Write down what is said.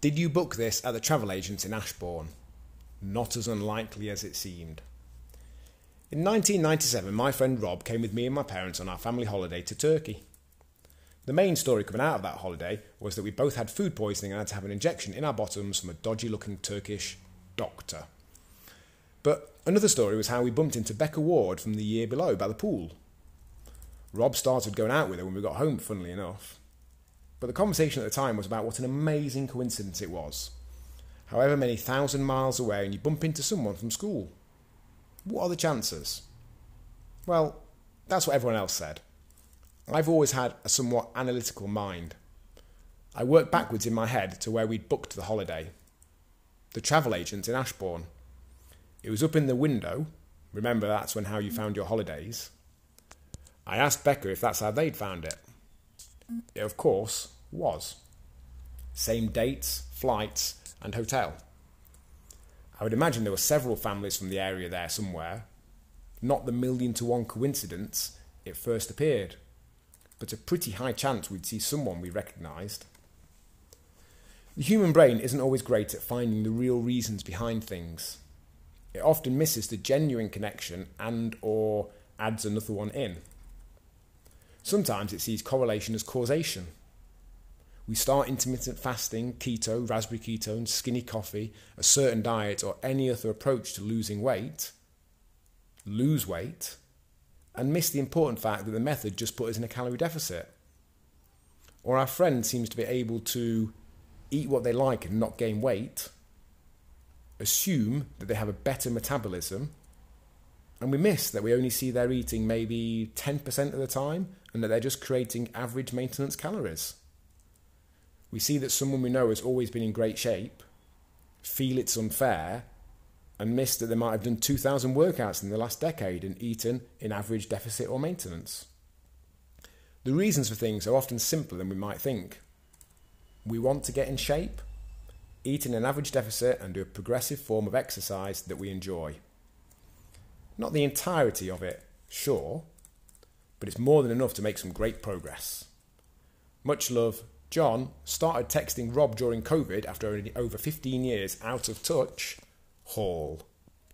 Did you book this at the travel agents in Ashbourne? Not as unlikely as it seemed. In 1997, my friend Rob came with me and my parents on our family holiday to Turkey. The main story coming out of that holiday was that we both had food poisoning and had to have an injection in our bottoms from a dodgy looking Turkish doctor. But another story was how we bumped into Becca Ward from the year below by the pool. Rob started going out with her when we got home, funnily enough. But the conversation at the time was about what an amazing coincidence it was. However many thousand miles away, and you bump into someone from school. What are the chances? Well, that's what everyone else said. I've always had a somewhat analytical mind. I worked backwards in my head to where we'd booked the holiday. The travel agent in Ashbourne. It was up in the window. Remember, that's when how you found your holidays. I asked Becca if that's how they'd found it. Of course, was. Same dates, flights, and hotel. I would imagine there were several families from the area there somewhere. Not the million to one coincidence it first appeared, but a pretty high chance we'd see someone we recognised. The human brain isn't always great at finding the real reasons behind things. It often misses the genuine connection and or adds another one in. Sometimes it sees correlation as causation. We start intermittent fasting, keto, raspberry ketone, skinny coffee, a certain diet, or any other approach to losing weight, lose weight, and miss the important fact that the method just put us in a calorie deficit. Or our friend seems to be able to eat what they like and not gain weight, assume that they have a better metabolism, and we miss that we only see their eating maybe 10% of the time and that they're just creating average maintenance calories. We see that someone we know has always been in great shape, feel it's unfair, and miss that they might have done 2,000 workouts in the last decade and eaten in average deficit or maintenance. The reasons for things are often simpler than we might think. We want to get in shape, eat in an average deficit, and do a progressive form of exercise that we enjoy. Not the entirety of it, sure, but it's more than enough to make some great progress. Much love, John started texting Rob during COVID after only over 15 years out of touch. Hall.